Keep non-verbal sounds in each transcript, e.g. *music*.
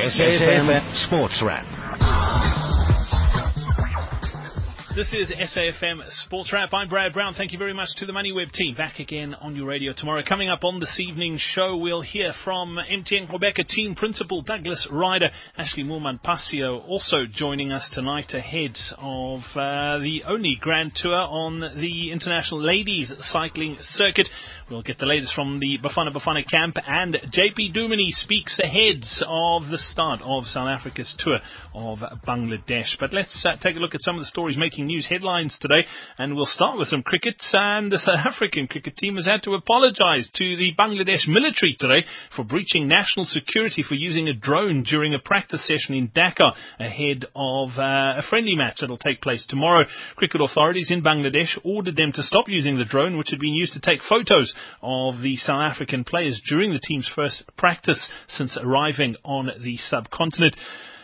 SAFM Sports Wrap. This is SAFM Sports Wrap. I'm Brad Brown. Thank you very much to the MoneyWeb team. Back again on your radio tomorrow. Coming up on this evening's show, we'll hear from MTN Qhubeka team principal Douglas Ryder, Ashleigh Moolman Pasio, also joining us tonight ahead of uh, the only Grand Tour on the International Ladies Cycling Circuit. We'll get the latest from the Bafana Bafana camp, and JP Duminy speaks ahead of the start of South Africa's tour of Bangladesh. But let's uh, take a look at some of the stories making news headlines today, and we'll start with some cricket. And the South African cricket team has had to apologise to the Bangladesh military today for breaching national security for using a drone during a practice session in Dhaka ahead of uh, a friendly match that'll take place tomorrow. Cricket authorities in Bangladesh ordered them to stop using the drone, which had been used to take photos of the South African players during the team's first practice since arriving on the subcontinent.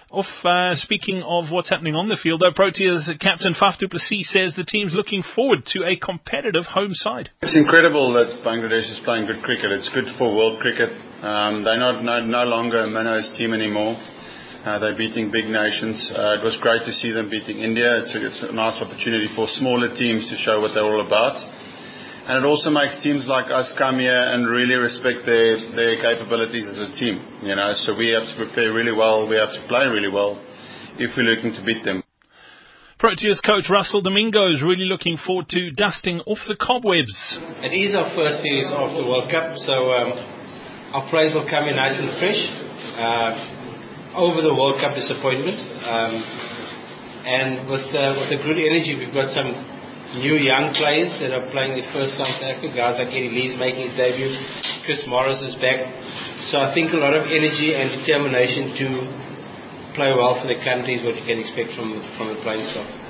Off, uh, speaking of what's happening on the field, though, Proteas captain Faf du Plessis says the team's looking forward to a competitive home side. It's incredible that Bangladesh is playing good cricket. It's good for world cricket. Um, they're not no, no longer a Manos team anymore. Uh, they're beating big nations. Uh, it was great to see them beating India. It's a, it's a nice opportunity for smaller teams to show what they're all about and it also makes teams like us come here and really respect their their capabilities as a team. You know, so we have to prepare really well. We have to play really well if we're looking to beat them. Proteas coach Russell Domingo is really looking forward to dusting off the cobwebs. It is our first series of the World Cup, so um, our players will come in nice and fresh uh, over the World Cup disappointment. Um, and with, uh, with a good energy, we've got some new young players that are playing the first time South Africa. Guys like Eddie Leie's making his debut. Chris Morris is back. So I think a lot of energy and determination to play well for the country is what you can expect from, from the playing staff.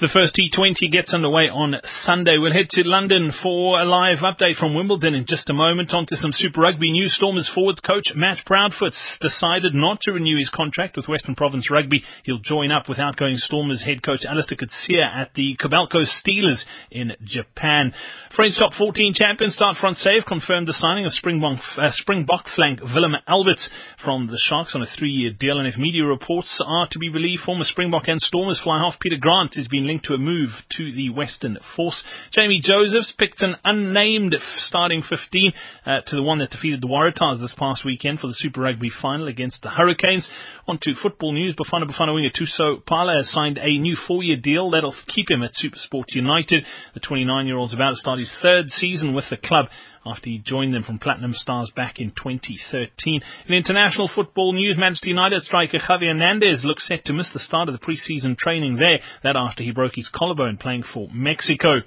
The first T20 gets underway on Sunday. We'll head to London for a live update from Wimbledon in just a moment. On to some Super Rugby news. Stormers forward coach Matt Proudfoot's decided not to renew his contract with Western Province Rugby. He'll join up with outgoing Stormers head coach Allister Coetzee at the Kobelco Steelers in Japan. French top 14 champion Stade Francais confirmed the signing of Springbok, uh, Springbok flank Willem Alberts from the Sharks on a three-year deal. And if media reports are to be believed, former Springbok and Stormers fly half Peter Grant is being linked to a move to the Western Force. Jamie Joseph's picked an unnamed starting 15 uh, to the one that defeated the Waratahs this past weekend for the Super Rugby final against the Hurricanes. On to football news. Bafana Bafana winger Thuso Phala has signed a new four-year deal that'll keep him at Supersport United. The 29-year-old's about to start his third season with the club after he joined them from Platinum Stars back in 2013. In international football news, Manchester United striker Javier Hernandez looks set to miss the start of the pre-season training there. That after he broke his collarbone playing for Mexico.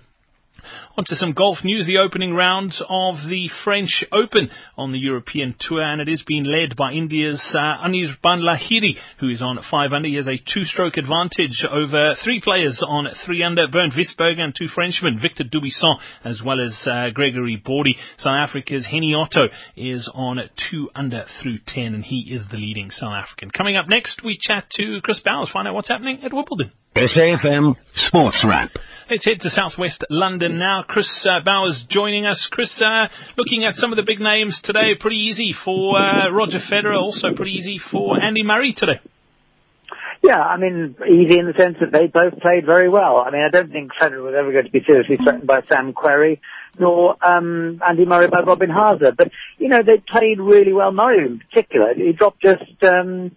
On to some golf news. The opening rounds of the French Open on the European Tour, and it is being led by India's uh, Anirban Lahiri, who is on 5 under. He has a two-stroke advantage over three players on 3 under, Bernd Wiesberger and two Frenchmen, Victor Dubuisson as well as uh, Gregory Bourdy. South Africa's Hennie Otto is on 2 under through 10, and he is the leading South African. Coming up next, we chat to Chris Bowers, find out what's happening at Wimbledon. SAFM Sports Wrap. Let's head to southwest London now. Chris uh, Bowers joining us. Chris, uh, looking at some of the big names today, pretty easy for uh, Roger Federer, also pretty easy for Andy Murray today. Yeah, I mean, easy in the sense that they both played very well. I mean, I don't think Federer was ever going to be seriously threatened by Sam Querrey, nor um, Andy Murray by Robin Haase. But, you know, they played really well. Murray in particular, he dropped just um,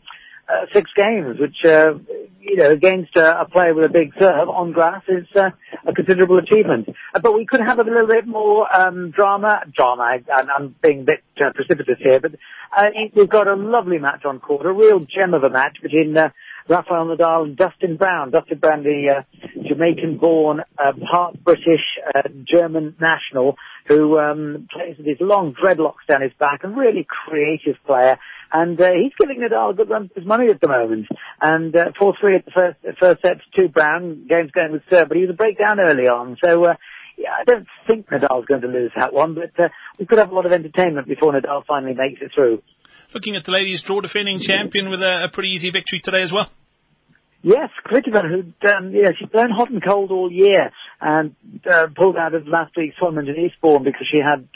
uh, six games, which, uh, you know, against uh, a player with a big serve on grass is uh, a considerable achievement. Uh, but we could have a little bit more um, drama. Drama, I, I'm being a bit uh, precipitous here, but uh, we've got a lovely match on court, a real gem of a match between uh, Rafael Nadal and Dustin Brown. Dustin Brown, the uh, Jamaican-born, uh, part British, uh, German national, who um, plays with his long dreadlocks down his back, a really creative player. And uh, he's giving Nadal a good run for his money at the moment. And uh, 4-3 at the first, first set to Brown. Game's going with serve, but he was a breakdown early on. So, uh, yeah, I don't think Nadal's going to lose that one, but uh, we could have a lot of entertainment before Nadal finally makes it through. Looking at the ladies' draw defending champion with a, a pretty easy victory today as well. Yes, Kvitova, who um, yeah, she's blown hot and cold all year and uh, pulled out of last week's tournament in Eastbourne because she had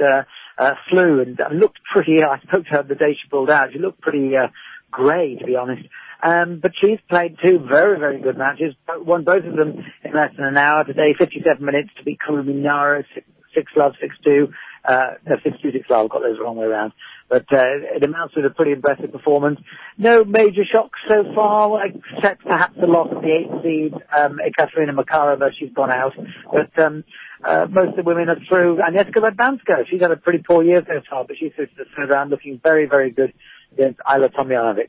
uh, flu and uh, looked pretty. I spoke to her the day she pulled out. She looked pretty uh, grey, to be honest. Um, but she's played two very, very good matches, won both of them in less than an hour today, 57 minutes to beat Kurumi Nara, 6, six love, 6-2, uh, no, 6-2, 6 love, got those the wrong way around. But uh, it amounts to a pretty impressive performance. No major shocks so far, except perhaps the loss of the eighth seed, um, Ekaterina Makarova. She's gone out. But um, uh, most of the women are through. Agnieszka Radwanska, she's had a pretty poor year so far, but she's through to the third round looking very, very good against Ajla Tomljanovic.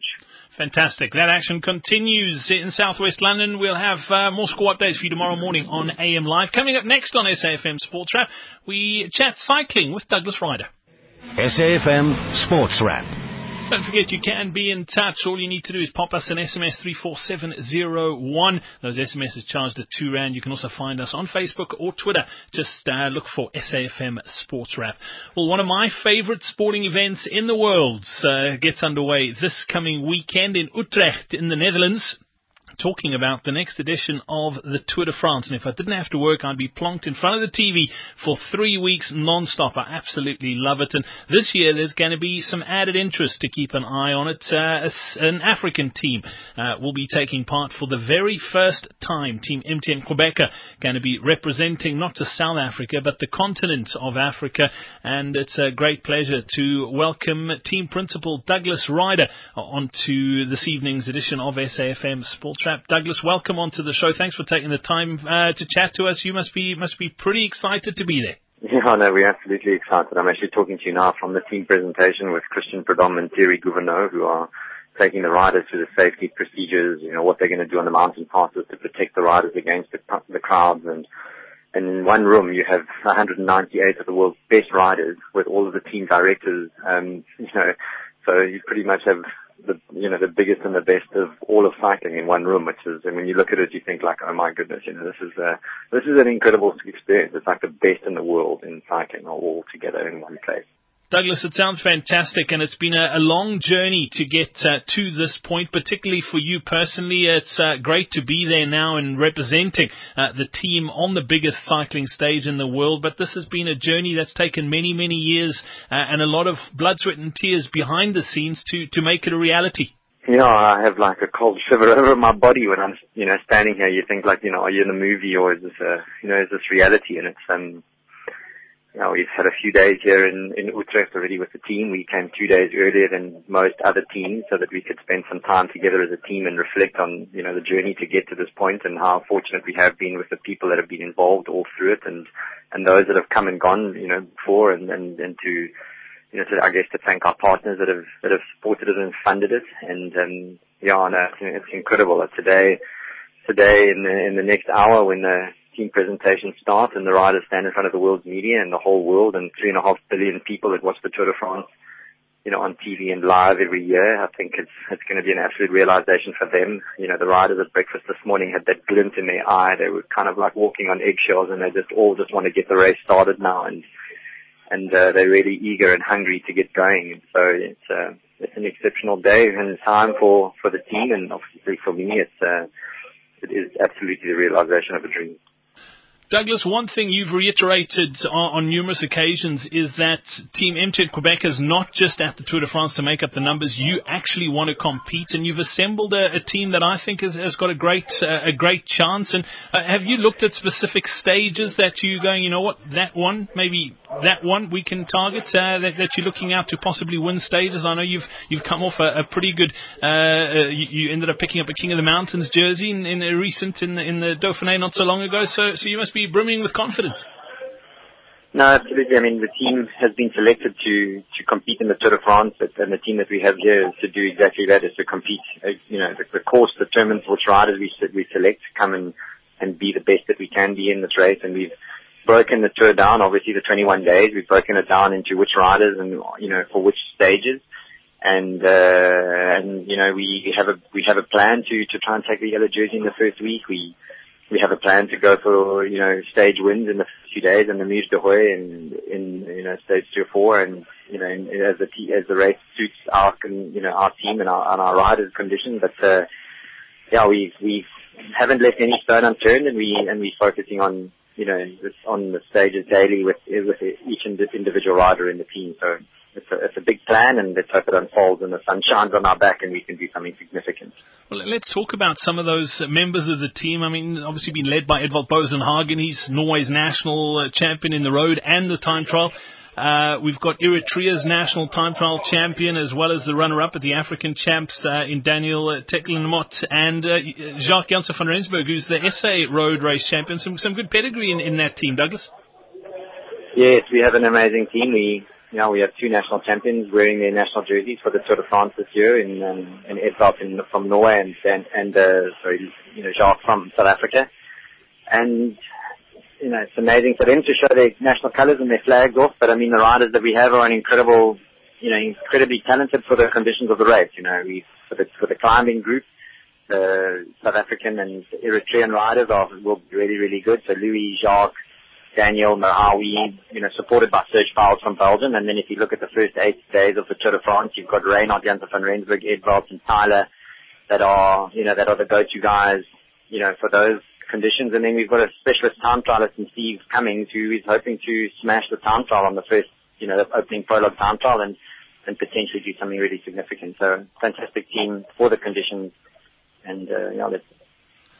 Fantastic. That action continues in southwest London. We'll have uh, more score updates for you tomorrow morning on AM Live. Coming up next on SAFM Sports Wrap, we chat cycling with Douglas Ryder. SAFM Sports Wrap. Don't forget you can be in touch. All you need to do is pop us an SMS 34701. Those SMSs are charged at 2 Rand. You can also find us on Facebook or Twitter. Just uh, look for SAFM Sports Wrap. Well, one of my favorite sporting events in the world uh, gets underway this coming weekend in Utrecht in the Netherlands talking about the next edition of the Tour de France. And if I didn't have to work, I'd be plonked in front of the TV for three weeks non-stop. I absolutely love it. And this year there's going to be some added interest to keep an eye on it. Uh, an African team uh, will be taking part for the very first time. Team MTN Qhubeka going to be representing not just South Africa, but the continent of Africa. And it's a great pleasure to welcome team principal Douglas Ryder onto this evening's edition of SAFM Sports Douglas, welcome onto the show. Thanks for taking the time uh, to chat to us. You must be must be pretty excited to be there. Yeah, no, we're absolutely excited. I'm actually talking to you now from the team presentation with Christian Prudhomme and Thierry Gouvenou, who are taking the riders through the safety procedures, you know, what they're going to do on the mountain passes to protect the riders against the, the crowds. And, and in one room, you have 198 of the world's best riders with all of the team directors, um, *laughs* you know, so you pretty much have the you know the biggest and the best of all of cycling in one room, which is and when you look at it, you think like, oh my goodness, you know this is a this is an incredible experience. It's like the best in the world in cycling all together in one place. Douglas, it sounds fantastic, and it's been a, a long journey to get uh, to this point, particularly for you personally. It's uh, great to be there now and representing uh, the team on the biggest cycling stage in the world, but this has been a journey that's taken many, many years uh, and a lot of blood, sweat, and tears behind the scenes to, to make it a reality. Yeah, I have like a cold *laughs* shiver over my body when I'm, you know, standing here. You think like, you know, are you in a movie or is this a, you know, is this reality? And it's, um, know, we've had a few days here in, in Utrecht already with the team. We came two days earlier than most other teams so that we could spend some time together as a team and reflect on, you know, the journey to get to this point and how fortunate we have been with the people that have been involved all through it and, and those that have come and gone, you know, before and, and, and to, you know, to, I guess to thank our partners that have, that have supported it and funded it. And, um, yeah, no, it's, it's incredible that today, today in the, in the next hour when the, presentation starts and the riders stand in front of the world's media and the whole world and three and a half billion people that watch the Tour de France, you know, on TV and live every year. I think it's it's going to be an absolute realization for them. You know, the riders at breakfast this morning had that glint in their eye. They were kind of like walking on eggshells and they just all just want to get the race started now and and uh, they're really eager and hungry to get going. And so it's uh, it's an exceptional day and time for for the team and obviously for me it's uh, it is absolutely the realization of a dream. Douglas, one thing you've reiterated on, on, numerous occasions is that Team MTN Qhubeka is not just at the Tour de France to make up the numbers. You actually want to compete, and you've assembled a, a team that I think has, has got a great uh, a great chance. And uh, have you looked at specific stages that you're going, you know what, that one, maybe that one we can target uh, that, that, you're looking out to possibly win stages? I know you've you've come off a, a pretty good. Uh, uh, you, you, ended up picking up a King of the Mountains jersey in, in a recent in the, in the Dauphiné not so long ago. So so you must be brimming with confidence. No, absolutely. I mean, the team has been selected to to compete in the Tour de France, and the team that we have here is to do exactly that: is to compete. Uh, you know, the, the course determines which riders we we select to come and and be the best that we can be in this race. And we've broken the tour down. Obviously, the 21 days we've broken it down into which riders and you know for which stages. And uh, and you know we have a we have a plan to to try and take the yellow jersey in the first week. We we have a plan to go for you know stage wins in the first few days and the Mur de Huy in in you know stage two or four and you know in, as the as the race suits our you know our team and our and our riders' condition. But uh, yeah, we we haven't left any stone unturned and we and we're focusing on you know on the stages daily with with each individual rider in the team. So it's a, it's a big plan, and let's hope it unfolds and the sun shines on our back, and we can do something significant. Well, let's talk about some of those members of the team. I mean, obviously been led by Edvald Boasson Hagen. He's Norway's national uh, champion in the road and the time trial. Uh, we've got Eritrea's national time trial champion as well as the runner-up at the African champs uh, in Daniel uh, Teklehaimanot and uh, Jacques Jansen van Rensburg, who's the SA road race champion. Some some good pedigree in, in that team, Douglas. Yes, we have an amazing team. We you know, we have two national champions wearing their national jerseys for the Tour de France this year in um, in Edvald in, from Norway and and, and uh, sorry, you know, Jacques from South Africa. And you know, it's amazing for them to show their national colours and their flags off. But I mean, the riders that we have are an incredible, you know, incredibly talented for the conditions of the race. You know, we for the for the climbing group, the South African and Eritrean riders are will be really really good. So Louis, Jacques, Daniel, Merhawi, you know, supported by Serge Pauwels from Belgium. And then if you look at the first eight days of the Tour de France, you've got Reynard Jansen van Rensburg, Edvald and Tyler that are, you know, that are the go-to guys, you know, for those conditions. And then we've got a specialist time trialist in Steve Cummings who is hoping to smash the time trial on the first, you know, the opening prologue time trial and, and potentially do something really significant. So fantastic team for the conditions. And, uh, you know, let's,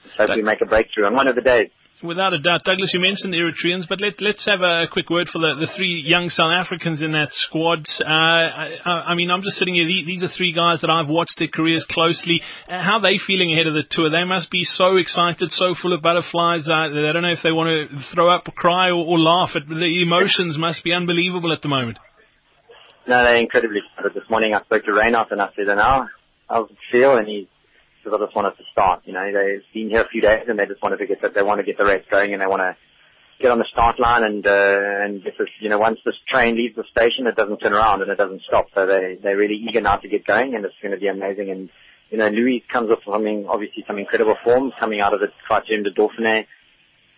let's hope we make a breakthrough on one of the days. Without a doubt. Douglas, you mentioned the Eritreans, but let, let's have a quick word for the, the three young South Africans in that squad. Uh, I, I, mean, I'm just sitting here. These are three guys that I've watched their careers closely. Uh, how are they feeling ahead of the tour? They must be so excited, so full of butterflies. Uh, they don't know if they want to throw up, cry, or, or laugh. The emotions must be unbelievable at the moment. No, they're incredibly excited. This morning I spoke to Reynard and I said, and how, how's it feel? And he's because I just wanted to start. You know, they've been here a few days and they just wanted to get the, they want to get the race going and they want to get on the start line and uh, and this is you know once this train leaves the station it doesn't turn around and it doesn't stop. So they they're really eager now to get going and it's going to be amazing. And you know, Louis comes off something obviously some incredible form coming out of the Criterium de Dauphiné.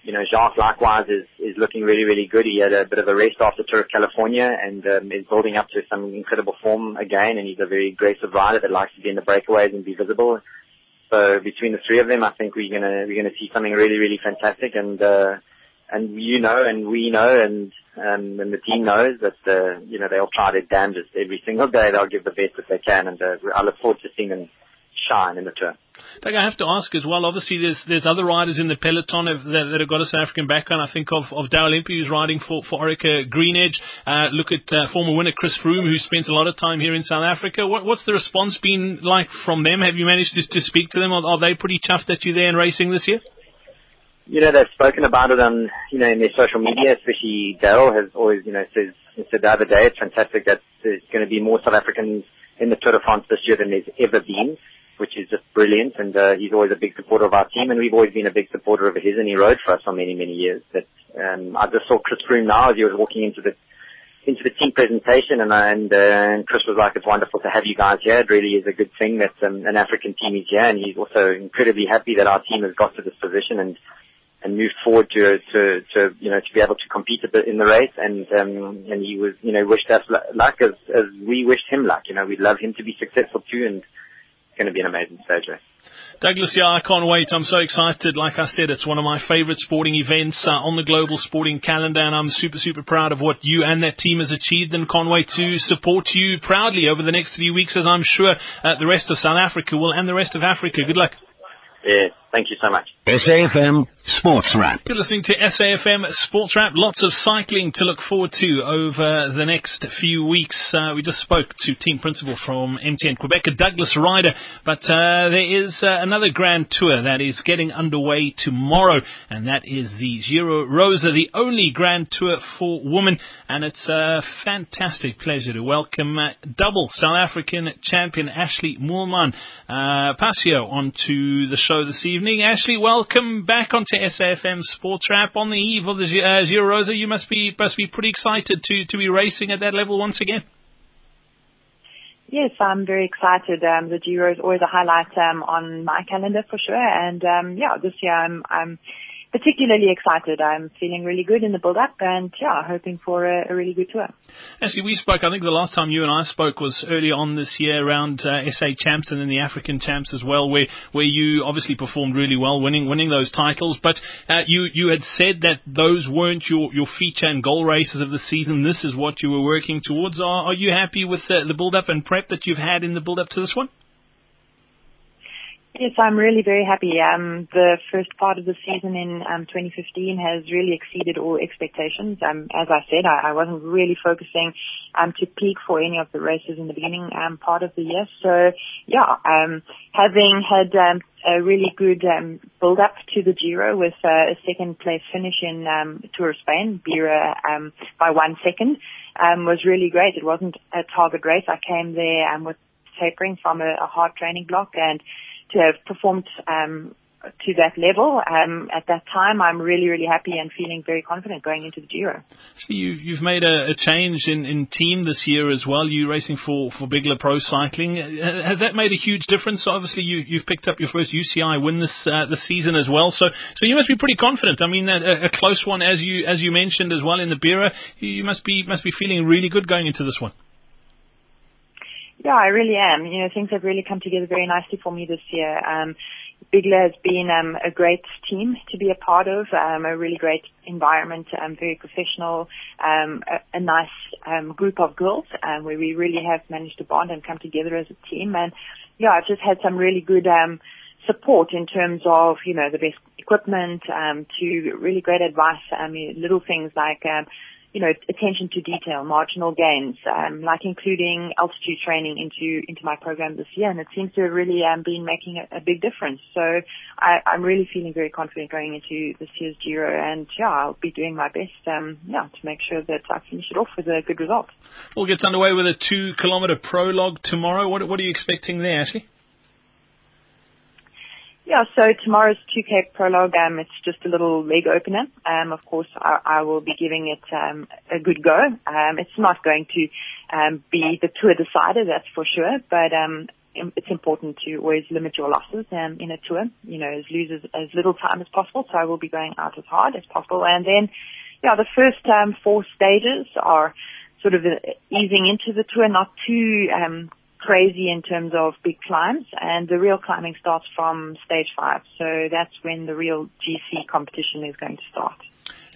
You know, Jacques likewise is is looking really really good. He had a bit of a rest after Tour of California and um, is building up to some incredible form again. And he's a very aggressive rider that likes to be in the breakaways and be visible. So between the three of them, I think we're gonna we're gonna see something really really fantastic, and uh, and you know, and we know, and um, and the team knows that uh, you know they'll try their damnedest every single day. They'll give the best that they can, and uh, I look forward to seeing them shine in the tour. Doug, I have to ask as well. Obviously, there's there's other riders in the peloton of, that, that have got a South African background. I think of of Daryl Impey, who's riding for for Orica Greenedge. Uh, look at uh, former winner Chris Froome, who spends a lot of time here in South Africa. What, what's the response been like from them? Have you managed to, to speak to them? Are, are they pretty chuffed that you're there and racing this year? You know, they've spoken about it on, you know, in their social media, especially Daryl has always, you know, says, said the other day, it's fantastic that there's going to be more South Africans in the Tour de France this year than there's ever been which is just brilliant. And uh, he's always a big supporter of our team, and we've always been a big supporter of his, and he rode for us for many, many years. But um, I just saw Chris Froome now as he was walking into the into the team presentation, and and, uh, and Chris was like, "It's wonderful to have you guys here. It really is a good thing that um, an African team is here." And he's also incredibly happy that our team has got to this position and and moved forward to to to you know to be able to compete a bit in the race and um and he was you know wished us luck as as we wished him luck you know we'd love him to be successful too and going to be an amazing race. Douglas, yeah, I can't wait. I'm so excited. Like I said, it's one of my favorite sporting events uh, on the global sporting calendar, and I'm super, super proud of what you and that team has achieved, and can't wait to support you proudly over the next three weeks, as I'm sure uh, the rest of South Africa will, and the rest of Africa. Good luck. Yeah, thank you so much. SAFM Sports Wrap. You're listening to SAFM Sports Wrap. Lots of cycling to look forward to over the next few weeks. Uh, we just spoke to team principal from MTN Qhubeka, Douglas Ryder, but uh, there is uh, another grand tour that is getting underway tomorrow, and that is the Giro Rosa, the only grand tour for women, and it's a fantastic pleasure to welcome uh, double South African champion Ashleigh Moolman uh, Pasio onto the show this evening. Ashleigh, welcome back onto SAFM Sports Wrap on the eve of the uh, Giro Rosa. You must be must be pretty excited to to be racing at that level once again. Yes, I'm very excited. Um, the Giro is always a highlight um, on my calendar for sure, and um, yeah, this year I'm I'm particularly excited. I'm feeling really good in the build up and yeah, hoping for a, a really good tour. Actually, we spoke, I think the last time you and I spoke was early on this year around uh, SA Champs and then the African Champs as well, where, where you obviously performed really well, winning, winning those titles. But uh, you, you had said that those weren't your, your feature and goal races of the season. This is what you were working towards. Are, are you happy with the, the build up and prep that you've had in the build up to this one? Yes, I'm really very happy. Um, the first part of the season in um, 2015 has really exceeded all expectations. Um, as I said, I, I wasn't really focusing um, to peak for any of the races in the beginning um, part of the year. So, yeah, um, having had um, a really good um, build up to the Giro with uh, a second place finish in um, Tour of Spain, Bira um, by one second, um, was really great. It wasn't a target race. I came there um, with tapering from a, a hard training block and to have performed um, to that level um, at that time, I'm really, really happy and feeling very confident going into the Giro. So you, you've made a, a change in, in team this year as well. You're racing for, for Bigla Pro Cycling. Uh, has that made a huge difference? Obviously, you, you've picked up your first UCI win this uh, this season as well. So so you must be pretty confident. I mean, a, a close one as you as you mentioned as well in the Bira. You must be must be feeling really good going into this one. Yeah, I really am. You know, things have really come together very nicely for me this year. Um, Bigla has been um, a great team to be a part of, um, a really great environment, um, very professional, um, a, a nice um, group of girls um, where we really have managed to bond and come together as a team. And yeah, I've just had some really good um, support in terms of you know the best equipment, um, to really great advice. I mean, little things like um, you know, attention to detail, marginal gains, um, like including altitude training into into my program this year, and it seems to have really um, been making a, a big difference. So I, I'm really feeling very confident going into this year's Giro, and yeah, I'll be doing my best, um, yeah, to make sure that I finish it off with a good result. We'll get underway with a two-kilometre prologue tomorrow. What, what are you expecting there, Ashleigh? Yeah, so tomorrow's 2K prologue, um, it's just a little leg opener. Um, of course, I, I will be giving it um, a good go. Um, it's not going to um, be the tour decider, that's for sure, but um, it's important to always limit your losses um, in a tour. You know, as lose as, as little time as possible. So I will be going out as hard as possible, and then, yeah, the first um, four stages are sort of easing into the tour, not too um, crazy in terms of big climbs, and the real climbing starts from stage five. So that's when the real GC competition is going to start.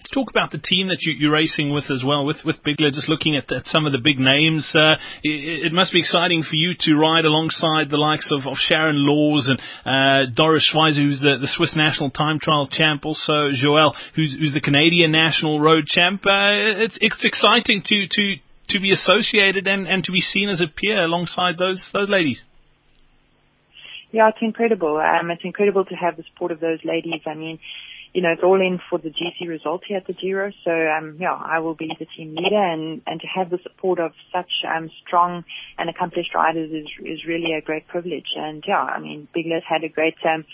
Let's talk about the team that you, are racing with as well, with with Bigla. Just looking at, at some of the big names, uh, it, it, must be exciting for you to ride alongside the likes of, of Sharon Laws and uh, Doris Schweizer, who's the, the Swiss national time trial champ, also Joel, who's, who's the Canadian national road champ. Uh, it's it's exciting to to to be associated and, and to be seen as a peer alongside those those ladies. Yeah, it's incredible. Um, it's incredible to have the support of those ladies. I mean, you know, it's all in for the GC result here at the Giro. So, um, yeah, I will be the team leader and, and to have the support of such, um, strong and accomplished riders is, is really a great privilege. And yeah, I mean, Bigla's had a great, um,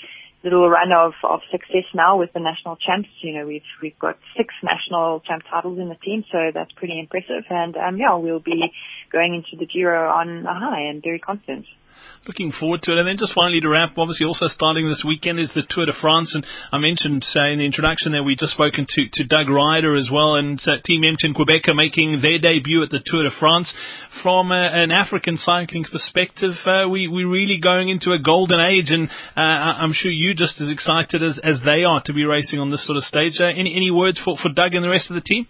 little run of, of success now with the national champs. You know, we've we've got six national champ titles in the team, so that's pretty impressive. And um, yeah, we'll be going into the Giro on a high and very confident looking forward to it. And then just finally to wrap, obviously also starting this weekend is the Tour de France. And I mentioned uh, in the introduction there, we just spoken to, to Doug Ryder as well and uh, Team MTN Qhubeka are making their debut at the Tour de France. From uh, an African cycling perspective, uh, we, we're really going into a golden age and uh, I'm sure you're just as excited as, as they are to be racing on this sort of stage. Uh, any, any words for, for Doug and the rest of the team?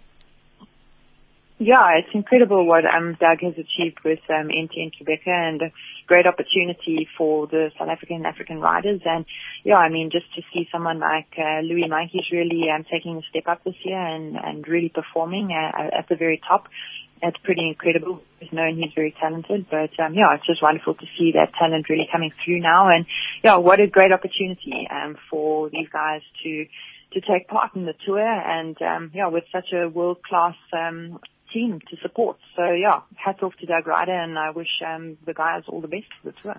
Yeah, it's incredible what um, Doug has achieved with um, MTN Qhubeka and a great opportunity for the South African and African riders. And yeah, I mean, just to see someone like uh, Louis Meintjes really um, taking a step up this year and, and really performing uh, at the very top, it's pretty incredible. We've known he's very talented, but um, yeah, it's just wonderful to see that talent really coming through now. And yeah, what a great opportunity um, for these guys to to take part in the tour and um, yeah, with such a world class um, team to support. So yeah, hats off to Doug Ryder, and I wish um, the guys all the best for the tour.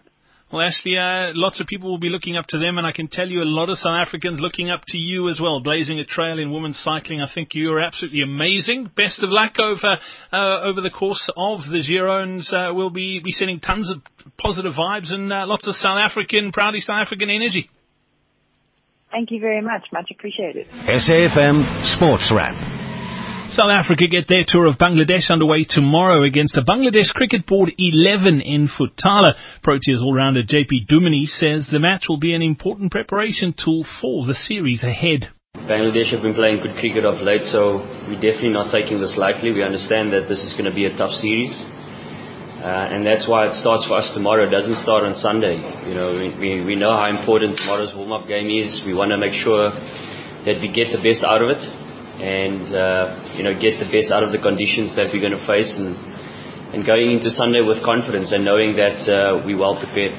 Well, Ashleigh, uh, lots of people will be looking up to them, and I can tell you a lot of South Africans looking up to you as well, blazing a trail in women's cycling. I think you are absolutely amazing. Best of luck over uh, over the course of the Giro Rosa. Uh, we'll be, be sending tons of positive vibes and uh, lots of South African, proudly South African energy. Thank you very much. Much appreciated. SAFM Sports Wrap. South Africa get their tour of Bangladesh underway tomorrow against a Bangladesh Cricket Board 11 in Fatullah. Proteas all-rounder JP Duminy says the match will be an important preparation tool for the series ahead. Bangladesh have been playing good cricket of late, so we're definitely not taking this lightly. We understand that this is going to be a tough series. Uh, and that's why it starts for us tomorrow. It doesn't start on Sunday. You know, we, we know how important tomorrow's warm-up game is. We want to make sure that we get the best out of it and, uh, you know, get the best out of the conditions that we're going to face and, and going into Sunday with confidence and knowing that uh, we're well prepared.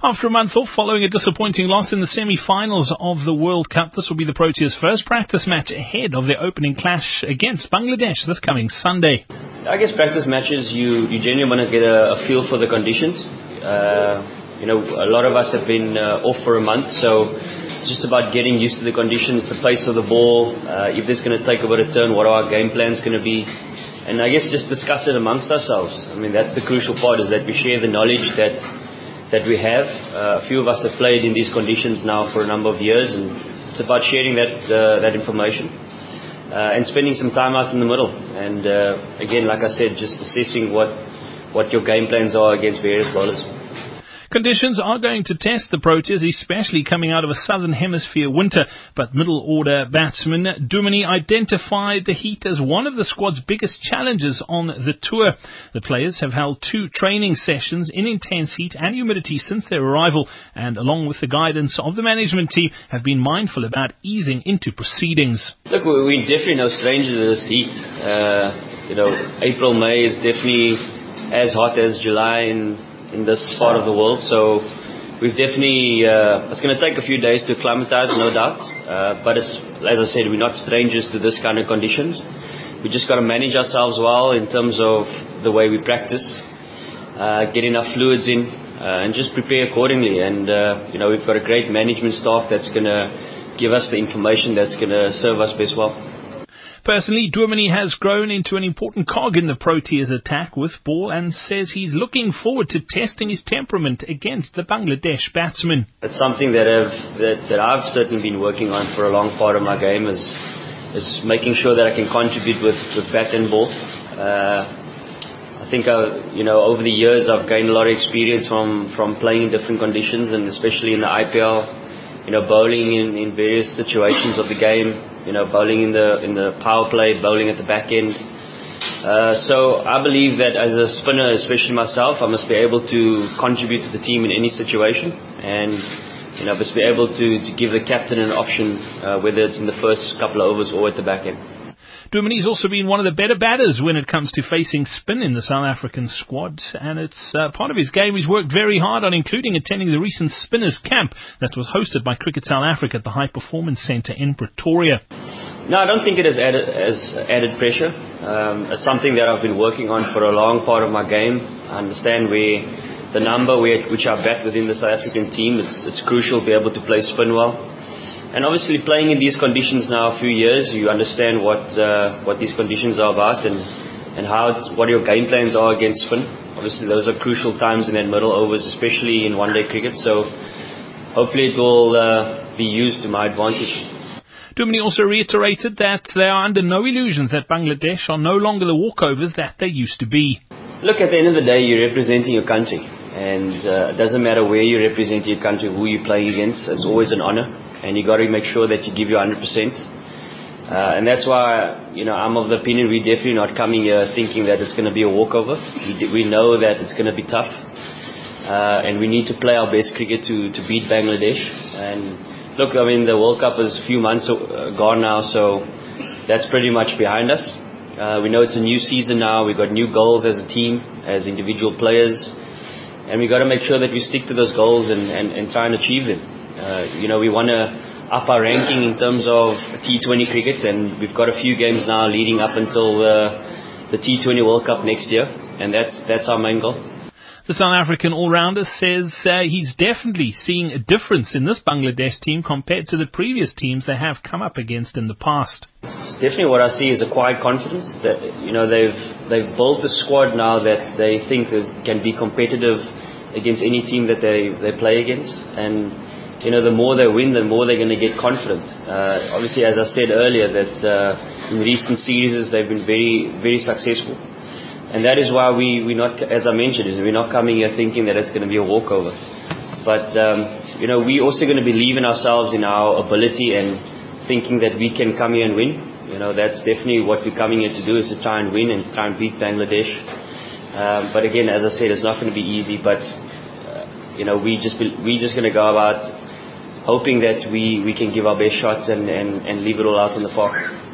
After a month off following a disappointing loss in the semi-finals of the World Cup, this will be the Proteas' first practice match ahead of their opening clash against Bangladesh this coming Sunday. I guess practice matches, you, you genuinely want to get a, a feel for the conditions. Uh, you know, a lot of us have been uh, off for a month, so it's just about getting used to the conditions, the pace of the ball, uh, if there's going to take a bit of turn, what our game plans going to be, and I guess just discuss it amongst ourselves. I mean, that's the crucial part is that we share the knowledge that that we have. Uh, a few of us have played in these conditions now for a number of years, and it's about sharing that uh, that information uh, and spending some time out in the middle. And uh, again, like I said, just assessing what what your game plans are against various bowlers. Conditions are going to test the Proteas, especially coming out of a southern hemisphere winter. But middle order batsman Duminy identified the heat as one of the squad's biggest challenges on the tour. The players have held two training sessions in intense heat and humidity since their arrival, and along with the guidance of the management team, have been mindful about easing into proceedings. Look, we're definitely no strangers to this heat. Uh, you know, April, May is definitely as hot as July in in this part of the world. So we've definitely, uh, it's going to take a few days to acclimatize, no doubt. Uh, but as I said, we're not strangers to this kind of conditions. We just got to manage ourselves well in terms of the way we practice, uh, get enough fluids in, uh, and just prepare accordingly. And, uh, you know, we've got a great management staff that's going to give us the information that's going to serve us best well. Personally, Duminy has grown into an important cog in the Proteas attack with ball and says he's looking forward to testing his temperament against the Bangladesh batsmen. It's something that I've, that, that I've certainly been working on for a long part of my game is, is making sure that I can contribute with, with bat and ball. Uh, I think I, you know over the years I've gained a lot of experience from from playing in different conditions and especially in the IPL, you know bowling in, in various situations of the game you know, bowling in the in the power play, bowling at the back end. Uh, so I believe that as a spinner, especially myself, I must be able to contribute to the team in any situation, and you know, must be able to, to give the captain an option, uh, whether it's in the first couple of overs or at the back end. Duminy's also been one of the better batters when it comes to facing spin in the South African squad, and it's uh, part of his game he's worked very hard on, including attending the recent Spinners Camp that was hosted by Cricket South Africa at the High Performance Centre in Pretoria. No, I don't think it has added, has added pressure. Um, it's something that I've been working on for a long part of my game. I understand where the number which I bat within the South African team, it's, it's crucial to be able to play spin well. And obviously, playing in these conditions now a few years, you understand what uh, what these conditions are about and and how what your game plans are against spin. Obviously, those are crucial times in that middle overs, especially in one-day cricket. So hopefully, it will uh, be used to my advantage. Duminy also reiterated that they are under no illusions that Bangladesh are no longer the walkovers that they used to be. Look, at the end of the day, you're representing your country. And uh, it doesn't matter where you represent your country, who you're playing against. It's always an honor and you got to make sure that you give your 100%. Uh, and that's why, you know, I'm of the opinion we're definitely not coming here thinking that it's going to be a walkover. We, we know that it's going to be tough. Uh, and we need to play our best cricket to, to beat Bangladesh. And look, I mean, the World Cup is a few months uh, gone now, so that's pretty much behind us. Uh, we know it's a new season now. We've got new goals as a team, as individual players. And we've got to make sure that we stick to those goals and, and, and try and achieve them. Uh, you know, we want to up our ranking in terms of T20 cricket, and we've got a few games now leading up until the, the T20 World Cup next year, and that's that's our main goal. The South African all-rounder says uh, he's definitely seeing a difference in this Bangladesh team compared to the previous teams they have come up against in the past. Definitely, what I see is acquired confidence that you know they've they've built a squad now that they think is, can be competitive against any team that they they play against, and you know, the more they win, the more they're going to get confident. Uh, obviously, as I said earlier, that uh, in recent series they've been very, very successful. And that is why we, we're not, as I mentioned, we're not coming here thinking that it's going to be a walkover. But, um, you know, we're also going to believe in ourselves, in our ability, and thinking that we can come here and win. You know, that's definitely what we're coming here to do, is to try and win and try and beat Bangladesh. Um, but again, as I said, it's not going to be easy. But you know, we just we just going to go about hoping that we, we can give our best shots and, and, and leave it all out on the park.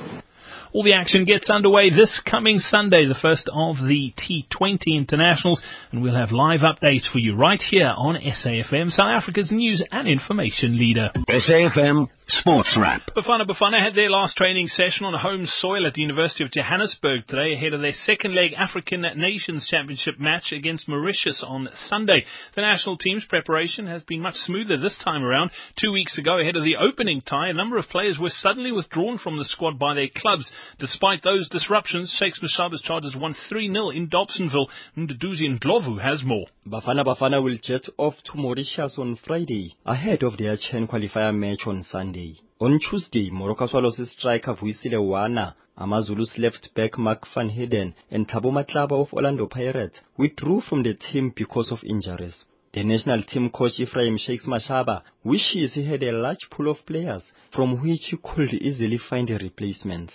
All the action gets underway this coming Sunday, the first of the T20 internationals, and we'll have live updates for you right here on SAFM, South Africa's news and information leader. SAFM Sports Wrap. Bafana Bafana had their last training session on home soil at the University of Johannesburg today ahead of their second leg African Nations Championship match against Mauritius on Sunday. The national team's preparation has been much smoother this time around. Two weeks ago, ahead of the opening tie, a number of players were suddenly withdrawn from the squad by their clubs. Despite those disruptions, Shakes Mashaba's Chargers won 3-0 in Dobsonville. Nduduzi Ndlovu has more. Bafana Bafana will jet off to Mauritius on Friday ahead of their Chan qualifier match on Sunday. On Tuesday, Moroka Swallows striker Vuyisile Wana, Amazulu's left back Mark van Heerden and Thabo Matlaba of Orlando Pirates withdrew from the team because of injuries. The national team coach Ephraim Shakes Mashaba wishes he had a large pool of players from which he could easily find a replacement.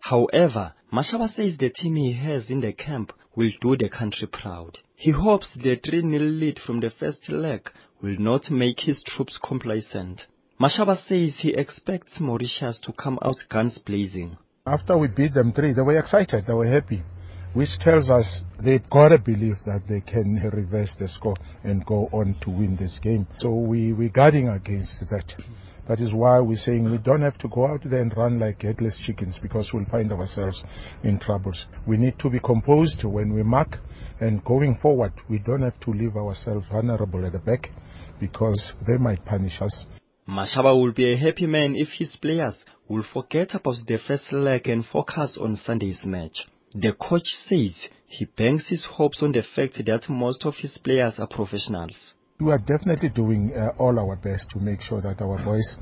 However, Mashaba says the team he has in the camp will do the country proud. He hopes the 3-0 lead from the first leg will not make his troops complacent. Mashaba says he expects Mauritius to come out guns blazing. After we beat them three, they were excited, they were happy, which tells us they've got to believe that they can reverse the score and go on to win this game. So we, we're guarding against that. That is why we're saying we don't have to go out there and run like headless chickens because we'll find ourselves in troubles. We need to be composed when we mark and going forward, we don't have to leave ourselves vulnerable at the back because they might punish us. Mashaba will be a happy man if his players will forget about the first leg and focus on Sunday's match. The coach says he banks his hopes on the fact that most of his players are professionals. We are definitely doing uh, all our best to make sure that our voice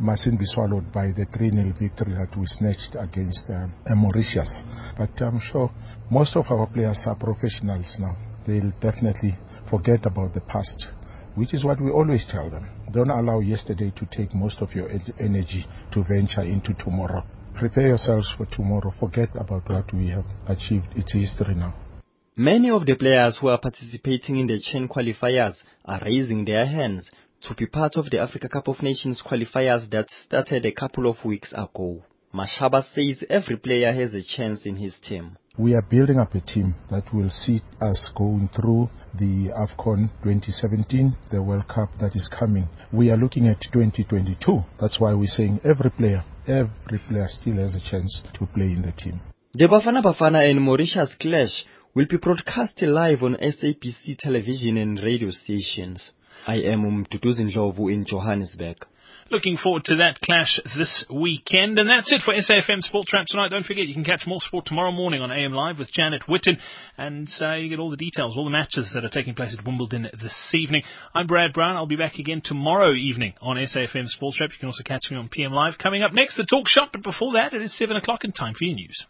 mustn't be swallowed by the 3-0 victory that we snatched against um, Mauritius. But I'm sure most of our players are professionals now. They'll definitely forget about the past, which is what we always tell them. Don't allow yesterday to take most of your energy to venture into tomorrow. Prepare yourselves for tomorrow. Forget about what we have achieved. It's history now. Many of the players who are participating in the Chan qualifiers are raising their hands to be part of the Africa Cup of Nations qualifiers that started a couple of weeks ago. Mashaba says every player has a chance in his team. We are building up a team that will see us going through the AFCON 2017, the World Cup that is coming. We are looking at 2022. That's why we're saying every player, every player still has a chance to play in the team. The Bafana Bafana and Mauritius clash will be broadcast live on SABC television and radio stations. I am Nduduzi Ndlovu in Johannesburg. Looking forward to that clash this weekend. And that's it for SAFM Sports Wrap tonight. Don't forget, you can catch more sport tomorrow morning on AM Live with Janet Witten. And uh, you get all the details, all the matches that are taking place at Wimbledon this evening. I'm Brad Brown. I'll be back again tomorrow evening on SAFM Sports Wrap. You can also catch me on PM Live. Coming up next, the talk shop. But before that, it is 7 o'clock and time for your news.